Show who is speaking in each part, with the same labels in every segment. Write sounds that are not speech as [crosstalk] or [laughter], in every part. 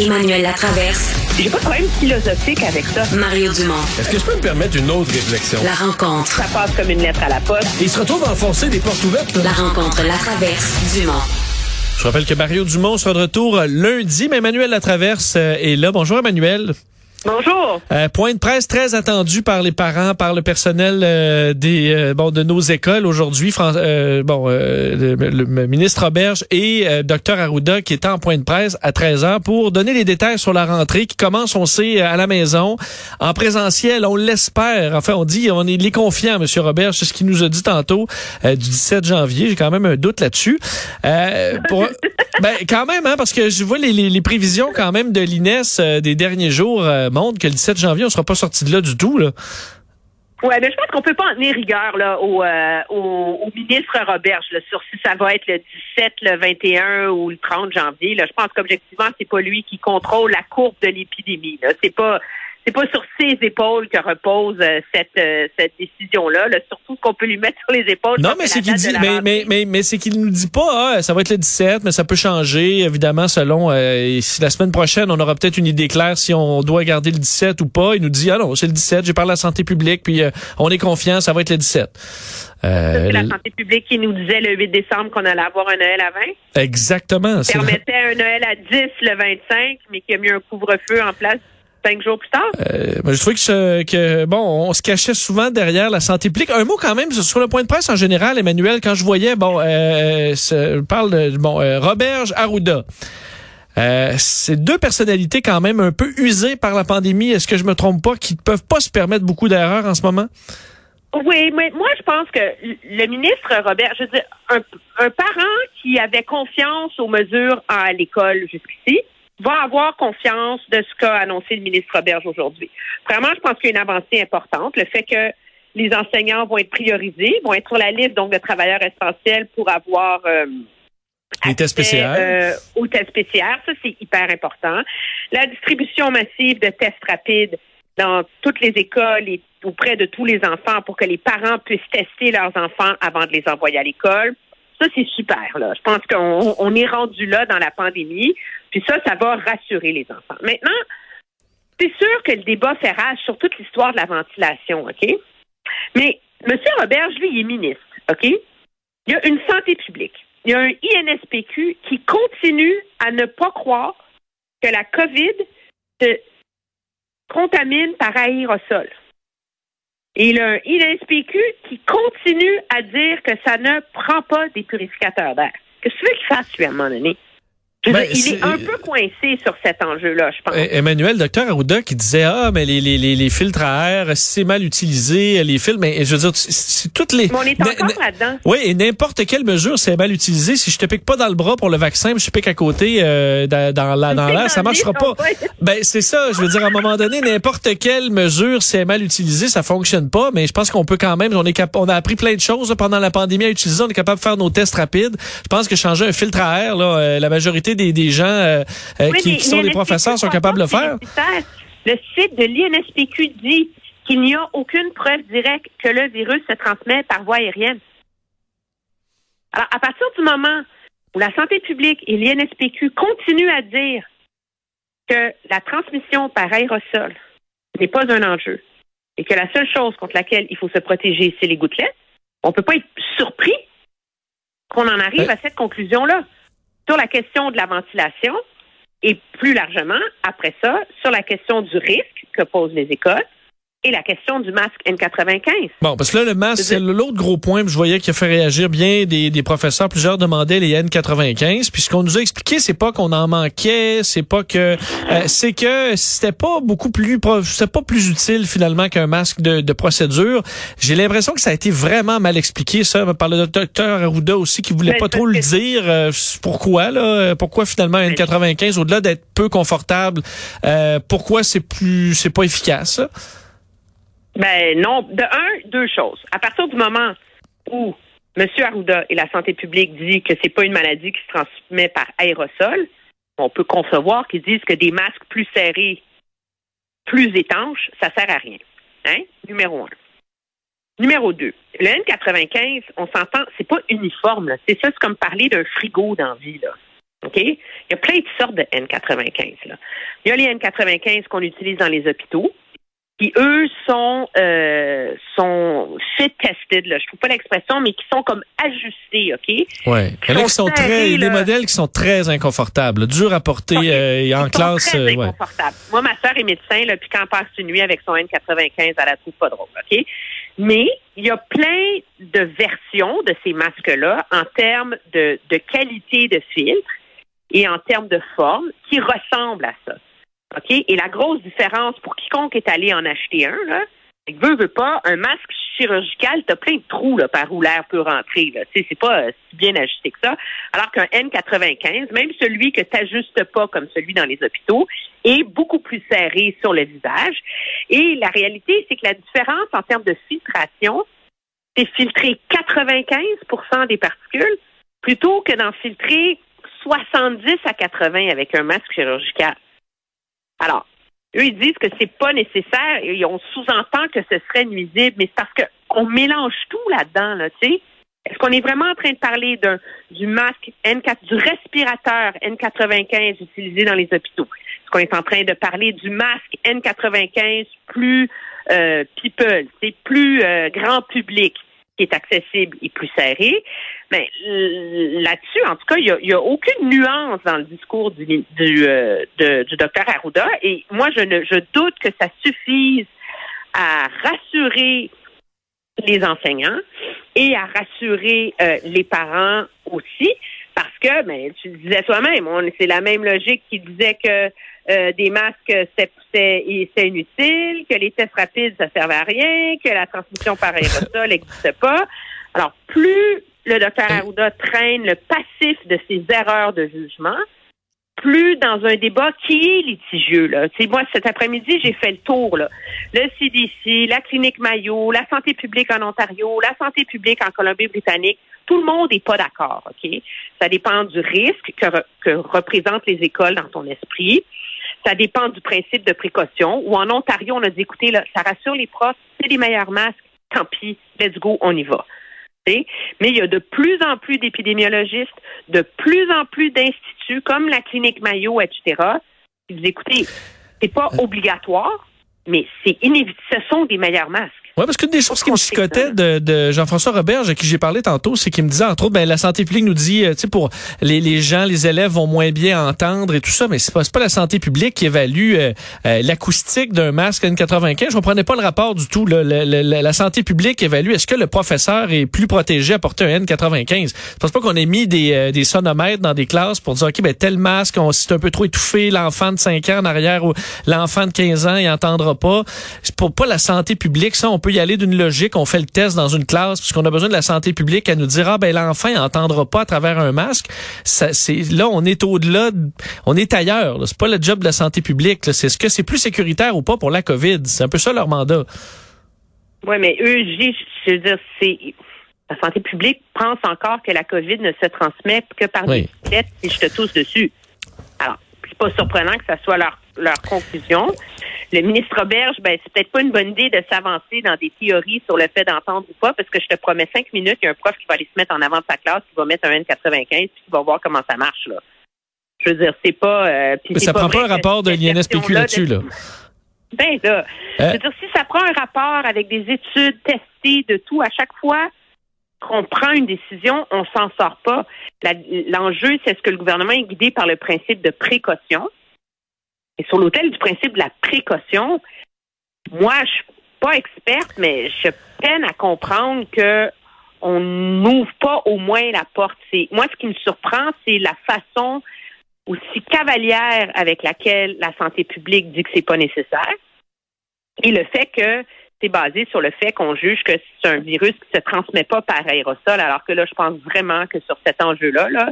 Speaker 1: Emmanuel Latraverse.
Speaker 2: J'ai pas de problème philosophique avec ça.
Speaker 1: Mario Dumont.
Speaker 3: Est-ce que je peux me permettre une autre réflexion?
Speaker 1: La rencontre.
Speaker 2: Ça passe comme une lettre à la poste.
Speaker 3: Il se retrouve à enfoncer des portes ouvertes. là.
Speaker 1: La rencontre Latraverse. Dumont.
Speaker 4: Je rappelle que Mario Dumont sera de retour lundi, mais Emmanuel Latraverse euh, est là. Bonjour Emmanuel.
Speaker 2: Bonjour.
Speaker 4: Euh, point de presse très attendu par les parents, par le personnel euh, des euh, bon de nos écoles aujourd'hui. Euh, bon, euh, le, le ministre Roberge et euh, docteur Arruda qui étaient en point de presse à 13 h pour donner les détails sur la rentrée qui commence, on sait, à la maison, en présentiel. On l'espère. Enfin, on dit, on est les confiants, Monsieur Roberge, c'est ce qu'il nous a dit tantôt euh, du 17 janvier. J'ai quand même un doute là-dessus. Euh, pour- [laughs] ben, quand même, hein, parce que je vois les, les, les prévisions quand même de l'INES euh, des derniers jours euh, montrent que le 17 janvier, on sera pas sorti de là du tout. Là.
Speaker 2: Ouais, mais je pense qu'on peut pas en tenir rigueur là, au, euh, au, au ministre Roberge là, sur si ça va être le 17, le 21 ou le 30 janvier. Là. Je pense qu'objectivement, c'est pas lui qui contrôle la courbe de l'épidémie. C'est pas c'est pas sur ses épaules que repose euh, cette, euh, cette décision-là. Là. Surtout qu'on peut lui mettre sur les épaules.
Speaker 4: Non, mais
Speaker 2: la
Speaker 4: c'est qu'il dit,
Speaker 2: la
Speaker 4: mais, mais, mais, mais c'est qu'il nous dit pas, ah, ça va être le 17, mais ça peut changer, évidemment, selon euh, si la semaine prochaine, on aura peut-être une idée claire si on doit garder le 17 ou pas. Il nous dit, ah non, c'est le 17, j'ai parlé à la santé publique, puis euh, on est confiant, ça va être le 17.
Speaker 2: Ça,
Speaker 4: Euh,
Speaker 2: c'est la santé publique qui nous disait le 8 décembre qu'on allait avoir un Noël à 20.
Speaker 4: exactement.
Speaker 2: permettait un Noël à 10 le 25, mais qui a mis un couvre-feu en place cinq jours plus tard.
Speaker 4: Euh, moi, je trouvais que, ce- que bon, on se cachait souvent derrière la santé publique. Un mot quand même sur le point de presse en général, Emmanuel, quand je voyais, bon, euh, ce- je parle de bon, euh, Roberge Arruda. Euh, c'est deux personnalités quand même un peu usées par la pandémie. Est-ce que je me trompe pas, qui ne peuvent pas se permettre beaucoup d'erreurs en ce moment?
Speaker 2: Oui, mais moi, je pense que le ministre Robert, je veux dire, un, un parent qui avait confiance aux mesures à l'école jusqu'ici va avoir confiance de ce qu'a annoncé le ministre Roberge aujourd'hui. Vraiment, je pense qu'il y a une avancée importante. Le fait que les enseignants vont être priorisés, vont être sur la liste donc de travailleurs essentiels pour avoir euh,
Speaker 4: Les tests PCR.
Speaker 2: euh, aux tests PCR. Ça, c'est hyper important. La distribution massive de tests rapides dans toutes les écoles et auprès de tous les enfants pour que les parents puissent tester leurs enfants avant de les envoyer à l'école. Ça, c'est super. Là. Je pense qu'on on est rendu là dans la pandémie. Puis ça, ça va rassurer les enfants. Maintenant, c'est sûr que le débat fait rage sur toute l'histoire de la ventilation, OK? Mais M. Roberge, lui, il est ministre, OK? Il y a une santé publique. Il y a un INSPQ qui continue à ne pas croire que la COVID se contamine par aérosol. Et il y a un INSPQ qui continue à dire que ça ne prend pas des purificateurs d'air. Qu'est-ce que tu veux qu'il fasse, lui, à un moment donné?
Speaker 4: Ben,
Speaker 2: il est
Speaker 4: c'est-
Speaker 2: un peu coincé sur cet enjeu-là, je pense.
Speaker 4: Eh, Emmanuel, docteur Arruda, qui disait ah mais les, les, les, les filtres à air, c'est mal utilisé, les filtres, mais je veux dire, c'est- c'est toutes les.
Speaker 2: Mais on est encore là-dedans.
Speaker 4: Oui, et n'importe quelle mesure, c'est mal utilisé. Si je te pique pas dans le bras pour le vaccin, je te pique à côté euh, dans, dans la- dans
Speaker 2: piques
Speaker 4: l'air,
Speaker 2: dans
Speaker 4: ça marchera pas.
Speaker 2: va- [laughs]
Speaker 4: Ben c'est ça. Je veux dire, à un moment donné, n'importe quelle mesure, si elle est mal utilisée, ça fonctionne pas. Mais je pense qu'on peut quand même. On est cap- on a appris plein de choses là, pendant la pandémie à utiliser. On est capable de faire nos tests rapides. Je pense que changer un filtre à air, là, euh, la majorité des, des gens euh, euh,
Speaker 2: Oui,
Speaker 4: qui, qui sont des professeurs sont capables de le faire.
Speaker 2: Le site de l'INSPQ dit qu'il n'y a aucune preuve directe que le virus se transmet par voie aérienne. Alors, à partir du moment où la santé publique et l'INSPQ continuent à dire que la transmission par aérosol n'est pas un enjeu et que la seule chose contre laquelle il faut se protéger, c'est les gouttelettes, on ne peut pas être surpris qu'on en arrive
Speaker 4: Ouais.
Speaker 2: à cette conclusion-là sur la question de la ventilation et plus largement, après ça, sur la question du risque que posent les écoles et la question du masque N95.
Speaker 4: Bon, parce que là, le masque,
Speaker 2: C'est
Speaker 4: l'autre gros point, puis je voyais qu'il a fait réagir bien des, des professeurs. Plusieurs demandaient les N95. Puis ce qu'on nous a expliqué, c'est pas qu'on en manquait, c'est pas que, euh, c'est que c'était pas beaucoup plus, c'était pas plus utile finalement qu'un masque de, de procédure. J'ai l'impression que ça a été vraiment mal expliqué, ça, par le docteur Arruda aussi, qui voulait
Speaker 2: Ben,
Speaker 4: pas trop le
Speaker 2: que-
Speaker 4: dire. Euh, pourquoi, là? Pourquoi finalement un N95, au-delà d'être peu confortable, euh, pourquoi c'est plus, c'est pas efficace?
Speaker 2: Ben non, de un, deux choses. À partir du moment où M. Arruda et la santé publique disent que c'est pas une maladie qui se transmet par aérosol, on peut concevoir qu'ils disent que des masques plus serrés, plus étanches, ça sert à rien. Hein? Numéro un. Numéro deux, le N95, on s'entend, c'est pas uniforme. C'est ça, c'est comme parler d'un frigo dans la vie. Là. OK? Il y a plein de sortes de N95. Là. Il y a les N95 qu'on utilise dans les hôpitaux qui eux sont euh, sont fit tested là, je trouve pas l'expression mais qui sont comme ajustés, OK?
Speaker 4: Ouais. Qui sont
Speaker 2: serrés,
Speaker 4: très,
Speaker 2: là.
Speaker 4: des modèles qui sont très inconfortables, durs à porter euh, et en
Speaker 2: Ils
Speaker 4: classe.
Speaker 2: sont très
Speaker 4: euh, ouais.
Speaker 2: inconfortables. Moi ma sœur est médecin là, puis quand elle passe une nuit avec son N95, elle la trouve pas drôle, OK? Mais il y a plein de versions de ces masques là en termes de de qualité de filtre et en termes de forme qui ressemblent à ça. OK? Et la grosse différence pour quiconque est allé en acheter un, là, c'est veut, veut pas, un masque chirurgical, t'as plein de trous là, par où l'air peut rentrer. Là. Sais, C'est pas euh, si bien ajusté que ça. Alors qu'un N95, même celui que t'ajustes pas comme celui dans les hôpitaux, est beaucoup plus serré sur le visage. Et la réalité, c'est que la différence en termes de filtration, c'est filtrer 95% des particules plutôt que d'en filtrer 70 à 80 avec un masque chirurgical. Alors, eux, ils disent que c'est pas nécessaire et on sous-entend que ce serait nuisible, mais c'est parce qu'on mélange tout là-dedans, là, tu sais. Est-ce qu'on est vraiment en train de parler d'un du masque N4, du respirateur N95 utilisé dans les hôpitaux? Est-ce qu'on est en train de parler du masque N95 plus euh, people, c'est plus euh, grand public, est accessible et plus serré? Mais euh, là-dessus, en tout cas, il n'y a, aucune nuance dans le discours du, euh, docteur Arruda. Et moi, je, ne, doute que ça suffise à rassurer les enseignants et à rassurer euh, les parents aussi. Parce que, ben, tu le disais toi-même, c'est la même logique qui disait que euh, des masques, c'est inutile, que les tests rapides, ça servait à rien, que la transmission par aérosol n'existe pas. Alors, plus le docteur Arruda traîne le passif de ses erreurs de jugement, plus dans un débat qui est litigieux. Là. Moi, cet après-midi, j'ai fait le tour. Là. Le CDC, la clinique Mayo, la santé publique en Ontario, la santé publique en Colombie-Britannique, tout le monde n'est pas d'accord. OK? Ça dépend du risque que, re- que représentent les écoles dans ton esprit. Ça dépend du principe de précaution. Ou en Ontario, on a dit, écoutez, là, ça rassure les profs, c'est les meilleurs masques, tant pis, let's go, on y va. Mais il y a de plus en plus d'épidémiologistes, de plus en plus d'instituts comme la clinique Mayo, etc. qui disent, écoutez, c'est pas obligatoire, mais c'est inévitable. Ce sont des meilleurs masques.
Speaker 4: Oui, parce qu'une des choses qui me chicotait de, de Jean-François Roberge, à qui j'ai parlé tantôt, c'est qu'il me disait, entre autres, ben, la santé publique nous dit, euh, tu sais, pour les, les gens, les élèves vont moins bien entendre et tout ça, mais c'est pas, c'est pas la santé publique qui évalue euh, euh, l'acoustique d'un masque N95. Je comprenais pas le rapport du tout. là. Le- le- la, la santé publique évalue, est-ce que le professeur est plus protégé à porter un N95? Je pense pas qu'on ait mis des, euh, des sonomètres dans des classes pour dire, OK, ben, tel masque, on, c'est un peu trop étouffé, l'enfant de 5 ans en arrière ou l'enfant de 15 ans, il entendra pas. C'est pour pas la santé publique, ça, on peut y aller d'une logique, on fait le test dans une classe, puisqu'on a besoin de la santé publique à nous dire, ah, ben, l'enfant, il entendra pas à travers un masque. Ça, c'est, là, on est au-delà, de- on est ailleurs, là. C'est pas le job de la santé publique, là. C'est ce que c'est plus sécuritaire ou pas pour la COVID. C'est un peu ça leur mandat.
Speaker 2: Oui, mais eux, je veux dire, c'est. La santé publique pense encore que la COVID ne se transmet que par
Speaker 4: Oui.
Speaker 2: des bicyclettes si je te tousse dessus. Alors, c'est pas surprenant que ça soit leur, leur conclusion. Le ministre Roberge, ben, c'est peut-être pas une bonne idée de s'avancer dans des théories sur le fait d'entendre ou pas, parce que je te promets cinq minutes, il y a un prof qui va aller se mettre en avant de sa classe, qui va mettre un N95, puis qui va voir comment ça marche, là. Je veux dire, c'est pas. euh,
Speaker 4: ça prend pas un rapport de l'INSPQ là-dessus,
Speaker 2: de-
Speaker 4: là.
Speaker 2: ben là, je
Speaker 4: Euh.
Speaker 2: veux dire, si ça prend un rapport avec des études testées de tout à chaque fois, qu'on prend une décision, on s'en sort pas. L'enjeu, c'est est-ce que le gouvernement est guidé par le principe de précaution? Et sur l'autel du principe de la précaution, moi, je suis pas experte, mais je peine à comprendre que on n'ouvre pas au moins la porte. Moi, ce qui me surprend, c'est la façon aussi cavalière avec laquelle la santé publique dit que c'est pas nécessaire, et le fait que c'est basé sur le fait qu'on juge que c'est un virus qui se transmet pas par aérosol, alors que là, je pense vraiment que sur cet enjeu-là, là,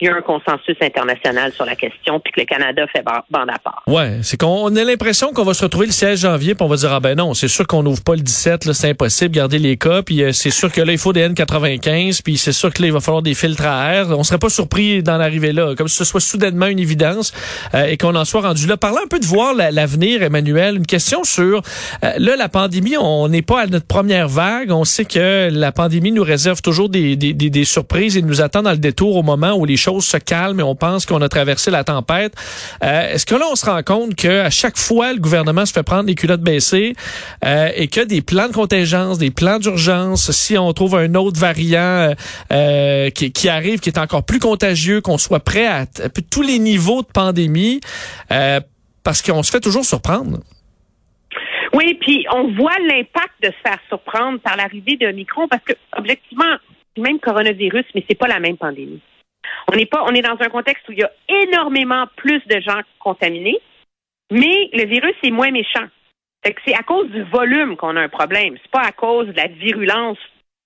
Speaker 2: il y a un consensus international sur la question, puis que le Canada fait ban- bande à part.
Speaker 4: Ouais, c'est qu'on on a l'impression qu'on va se retrouver le 16 janvier puis on va dire ah ben non, c'est sûr qu'on n'ouvre pas le 17 là, c'est impossible, garder les cas puis euh, c'est sûr que là il faut des N95 puis c'est sûr que là il va falloir des filtres à air. On serait pas surpris d'en arriver là, comme si ce soit soudainement une évidence euh, et qu'on en soit rendu là. Parlons un peu de voir la- l'avenir Emmanuel, une question sur euh, là la pandémie, on n'est pas à notre première vague, on sait que la pandémie nous réserve toujours des, des, des, des surprises et nous attend dans le détour au moment où les se calment et on pense qu'on a traversé la tempête. Euh, Est-ce que là, on se rend compte qu'à chaque fois, le gouvernement se fait prendre les culottes baissées euh, et que des plans de contingence, des plans d'urgence, si on trouve un autre variant euh, euh, qui, qui arrive, qui est encore plus contagieux, qu'on soit prêt à, tous les niveaux de pandémie, euh, parce qu'on se fait toujours surprendre.
Speaker 2: Oui, puis on voit l'impact de se faire surprendre par l'arrivée de Micron parce que, objectivement, même coronavirus, mais c'est pas la même pandémie. On n'est pas, on est dans un contexte où il y a énormément plus de gens contaminés, mais le virus est moins méchant. C'est à cause du volume qu'on a un problème. C'est pas à cause de la virulence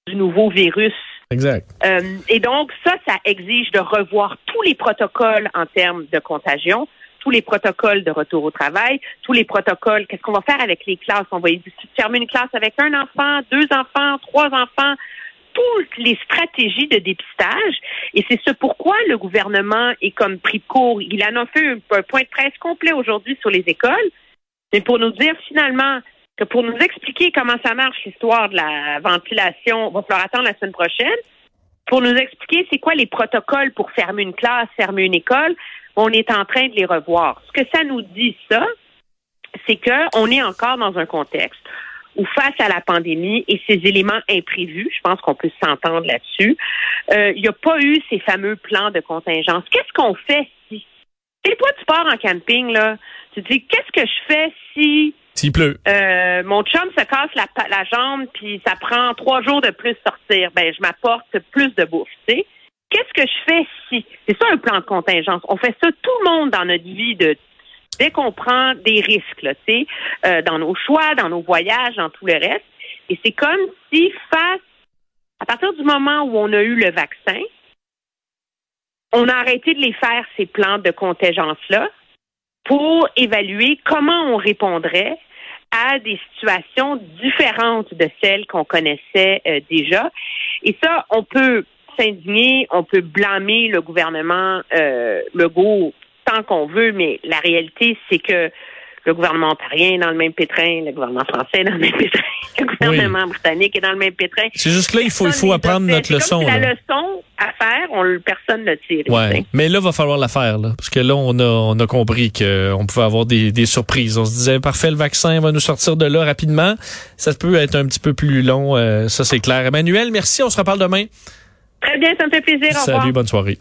Speaker 2: du nouveau virus.
Speaker 4: Exact.
Speaker 2: Euh, et donc, ça, ça exige de revoir tous les protocoles en termes de contagion, tous les protocoles de retour au travail, tous les protocoles. Qu'est-ce qu'on va faire avec les classes? On va fermer une classe avec un enfant, deux enfants, trois enfants, toutes les stratégies de dépistage. Et c'est ce pourquoi le gouvernement est comme pris court. Il en a fait un, un point de presse complet aujourd'hui sur les écoles, mais pour nous dire finalement que pour nous expliquer comment ça marche l'histoire de la ventilation, on va falloir attendre la semaine prochaine pour nous expliquer c'est quoi les protocoles pour fermer une classe, fermer une école. On est en train de les revoir. Ce que ça nous dit, ça, c'est qu'on est encore dans un contexte où face à la pandémie et ces éléments imprévus, je pense qu'on peut s'entendre là-dessus, euh, il n'y a pas eu ces fameux plans de contingence. Qu'est-ce qu'on fait si... Sais, toi, tu pars en camping, là, tu te dis, qu'est-ce que je fais si
Speaker 4: S'il pleut.
Speaker 2: euh, mon chum se casse la, la jambe, puis ça prend trois jours de plus sortir. Ben, je m'apporte plus de bouffe, tu sais. Qu'est-ce que je fais si? C'est ça un plan de contingence. On fait ça tout le monde dans notre vie de dès qu'on prend des risques, euh, dans nos choix, dans nos voyages, dans tout le reste. Et c'est comme si face, à partir du moment où on a eu le vaccin, on a arrêté de les faire, ces plans de contingence-là, pour évaluer comment on répondrait à des situations différentes de celles qu'on connaissait euh, déjà. Et ça, on peut s'indigner, on peut blâmer le gouvernement euh, Legault tant qu'on veut, mais la réalité, c'est que le gouvernement ontarien est dans le même pétrin, le gouvernement français est dans le même pétrin, [laughs] le gouvernement britannique est dans le même pétrin.
Speaker 4: C'est juste là, il faut, il apprendre notre leçon.
Speaker 2: Comme si la leçon à faire, on, personne ne tire.
Speaker 4: Ouais. Mais là, va falloir la faire, là. Parce que là, on a, on a compris qu'on pouvait avoir des, des surprises. On se disait, parfait, le vaccin va nous sortir de là rapidement. Ça peut être un petit peu plus long, euh, ça c'est clair. Emmanuel, merci, on se reparle demain.
Speaker 2: Très bien, ça me fait plaisir. Au revoir.
Speaker 4: Salut, bonne soirée.